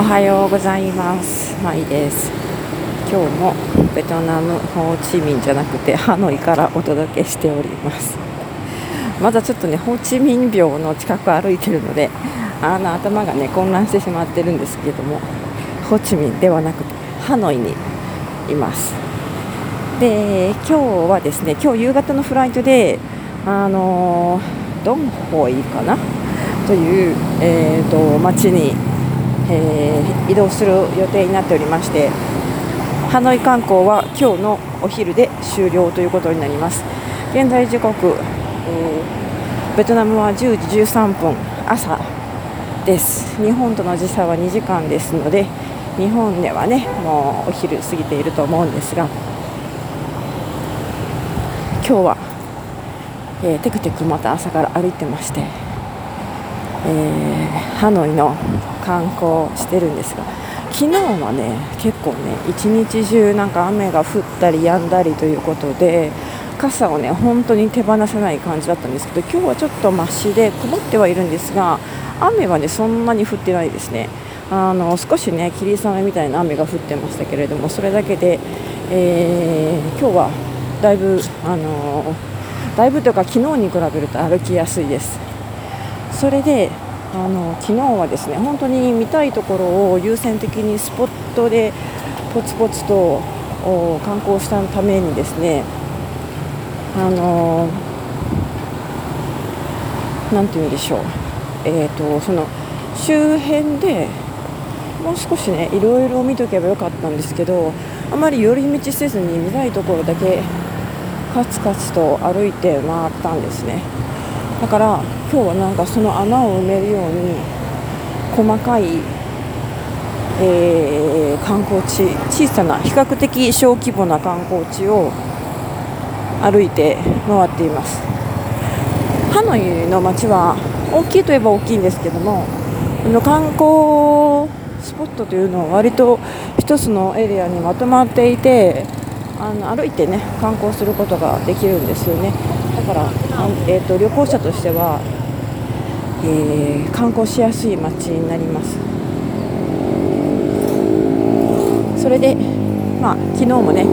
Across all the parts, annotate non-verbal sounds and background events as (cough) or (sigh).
おはようございます。まいです。今日もベトナムホーチミンじゃなくてハノイからお届けしております。まだちょっとねホーチミン廟の近く歩いてるのであの頭がね混乱してしまってるんですけれどもホーチミンではなくてハノイにいます。で今日はですね今日夕方のフライトであのドンホイかな？という、えーと、町に、えー、移動する予定になっておりましてハノイ観光は今日のお昼で終了ということになります。現在時刻、えー、ベトナムは10時13分朝です。日本との時差は2時間ですので日本ではねもうお昼過ぎていると思うんですが今日は、えー、テクテクまた朝から歩いてまして、えー、ハノイの観光してるんですが昨日はね結構ね一日中なんか雨が降ったり止んだりということで傘をね本当に手放せない感じだったんですけど今日はちょっとましで曇ってはいるんですが雨はねそんなに降ってないですね。あの少しね霧雨みたいな雨が降ってましたけれどもそれだけで、えー、今日はだいぶ、あのだいぶというか昨日に比べると歩きやすいです。それであの昨日はですね本当に見たいところを優先的にスポットでポツポツと観光したためにですねあのなんて言うんでしょう。えーと、その周辺でもう少しねいろいろ見とけばよかったんですけどあまり寄り道せずに見たいところだけカツカツと歩いて回ったんですね。だから今日はなんかその穴を埋めるように細かい、えー、観光地小さな比較的小規模な観光地を歩いて回っています。ハノイの街は大きいといえば大きいんですけども観光スポットというのは割と1つのエリアにまとまっていてあの歩いてね観光することができるんですよね。だから、えーと、旅行者としては、えー、観光しやすい街になります。それで、まあ、昨日もね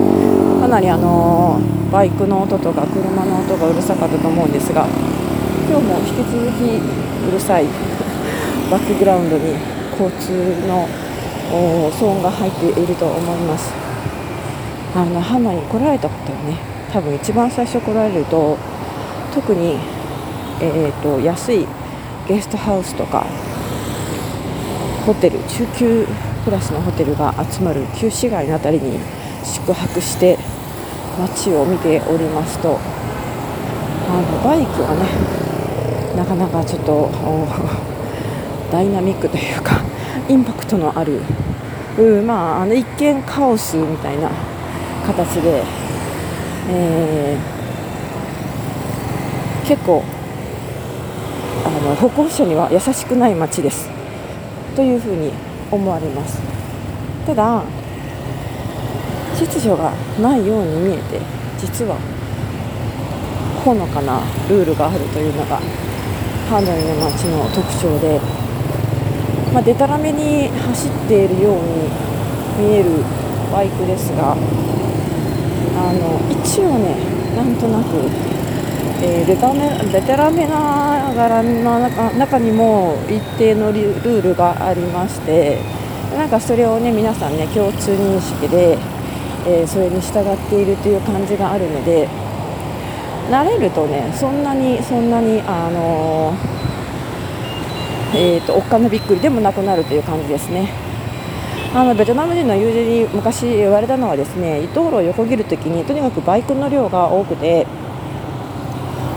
かなりあのー、バイクの音とか車の音がうるさかったと思うんですが今日も引き続きうるさいバックグラウンドに交通の騒音が入っていると思います。あのハノイに来られた方はね多分一番最初来られると特に、えーと、安いゲストハウスとかホテル中級クラスのホテルが集まる旧市街の辺りに宿泊して街を見ておりますとあのバイクはねなかなかちょっと (laughs) ダイナミックというかインパクトのあるうまあ、あの一見カオスみたいな形で、えー、結構あの歩行者には優しくない街です。というふうに思われます。ただ秩序がないように見えて実はほのかなルールがあるというのがハノイの街の特徴で、まあ、でたらめに走っているように見えるバイクですがあの一応ねなんとなく、えー、デタメデタラメながらの中にも一定のルールがありましてなんかそれをね皆さんね共通認識で、えー、それに従っているという感じがあるので慣れるとねそんなにそんなにあのえーとおっかなびっくりでもなくなるという感じですね。あのベトナム人の友人に昔言われたのはですね伊東路を横切るときにとにかくバイクの量が多くて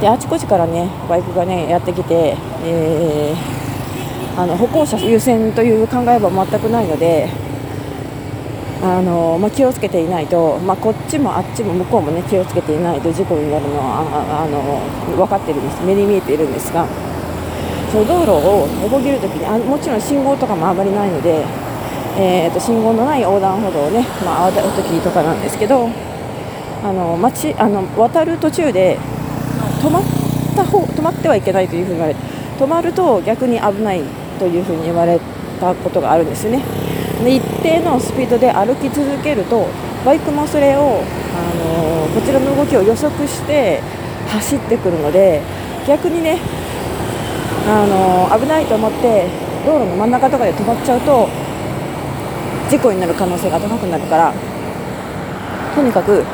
であちこちからねバイクがねやってきて、えー、あの歩行者優先という考えは全くないのであの、まあ、気をつけていないと、まあ、こっちもあっちも向こうもね気をつけていないと事故になるのはあの分かってるんです。目に見えているんですがその道路を横切るときにあもちろん信号とかもあまりないのでえーと、信号のない横断歩道をね、まあ、渡る時とかなんですけどあの街あの渡る途中で止まった方止まってはいけないというふうに言われて止まると逆に危ないというふうに言われたことがあるんですよね。で一定のスピードで歩き続けるとバイクもそれを、あのこちらの動きを予測して走ってくるので逆にね、あの危ないと思って道路の真ん中とかで止まっちゃうと事故になる可能性が高くなるからとにかく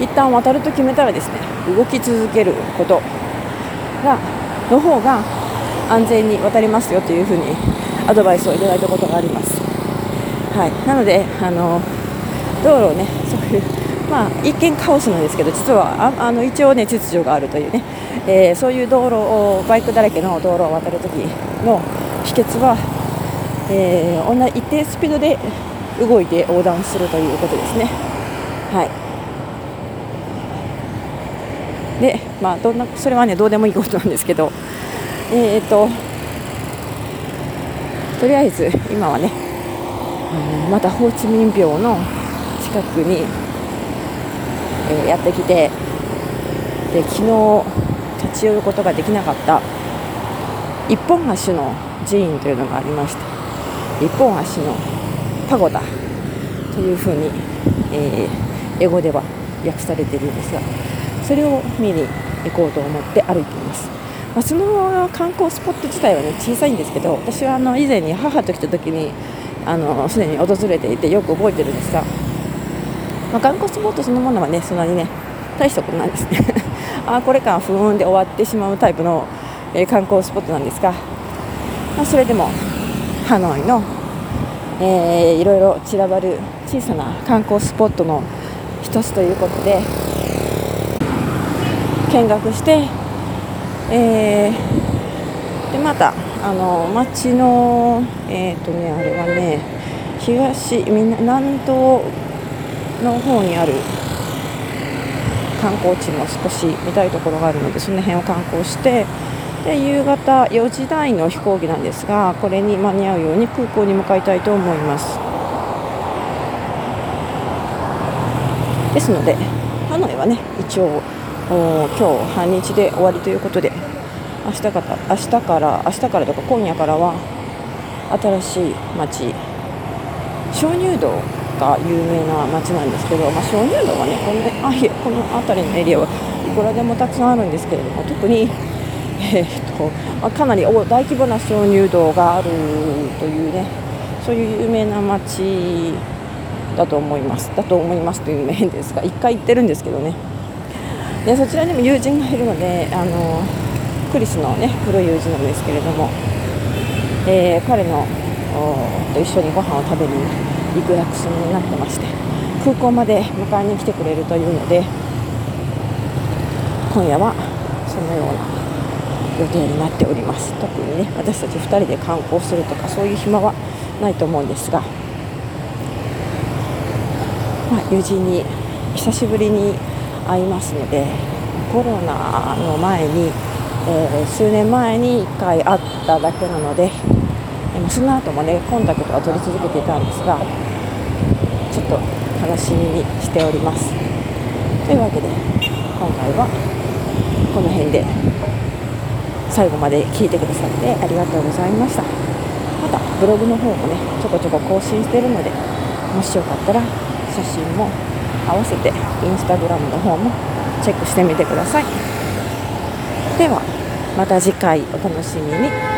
一旦渡ると決めたらですね動き続けることがの方が安全に渡りますよというふうにアドバイスをいただいたことがあります。はい、なのであの道路をねそういうまあ一見カオスなんですけど実はあの一応ね秩序があるというね、えー、そういう道路をバイクだらけの道路を渡るときの秘訣は、えー、同じ一定スピードで動いて横断するということですね。はいでまあどんなそれはねどうでもいいことなんですけどえっ、ととりあえず今はねあのまたホーチミン廟の近くに、えー、やってきてで昨日立ち寄ることができなかった一本橋の寺院というのがありまして一本橋のパゴダというふうに、えー、英語では訳されているんですがそれを見に行こうと思って歩いています、ま、その観光スポット自体はね小さいんですけど私はあの以前に母と来た時にすでに訪れていてよく覚えてるんですが、まあ、観光スポットそのものはねそんなにね大したことないですね。(laughs) あこれか不運で終わってしまうタイプの、えー、観光スポットなんですが、まあ、それでもハノイの、えー、いろいろ散らばる小さな観光スポットの一つということで見学して、えー、でまたあの町のえっ、ー、とねあれはね東南東の方にある観光地も少し見たいところがあるのでその辺を観光してで夕方4時台の飛行機なんですがこれに間に合うように空港に向かいたいと思います。ですのでハノイはね一応今日半日で終わりということで明日から明日から明日からとか今夜からは新しい町鍾乳洞が有名な町なんですけど、まあ、鍾乳洞はねこの (laughs) あいこの辺りのエリアはいくらでもたくさんあるんですけれども特に、(laughs) えーとまあ、かなり大規模な鍾乳洞があるというねそういう有名な町だと思いますだと思いますという面ですが1回行ってるんですけどね。でそちらにも友人がいるのであのクリスのね古い友人なんですけれども、えー、彼のと一緒にご飯を食べに行く約束になってまして空港まで迎えに来てくれるというので今夜はそのような予定になっております。特にね私たち2人で観光するとかそういう暇はないと思うんですが、まあ、友人に久しぶりに会いますのでコロナの前に、えー、数年前に1回会っただけなのでその後もねコンタクトは取り続けていたんですがちょっと楽しみにしております。というわけで今回はこの辺で最後まで聞いてくださってありがとうございました。またブログの方もねちょこちょこ更新してるのでもしよかったら写真も合わせてインスタグラムの方もチェックしてみてください。ではまた次回お楽しみに。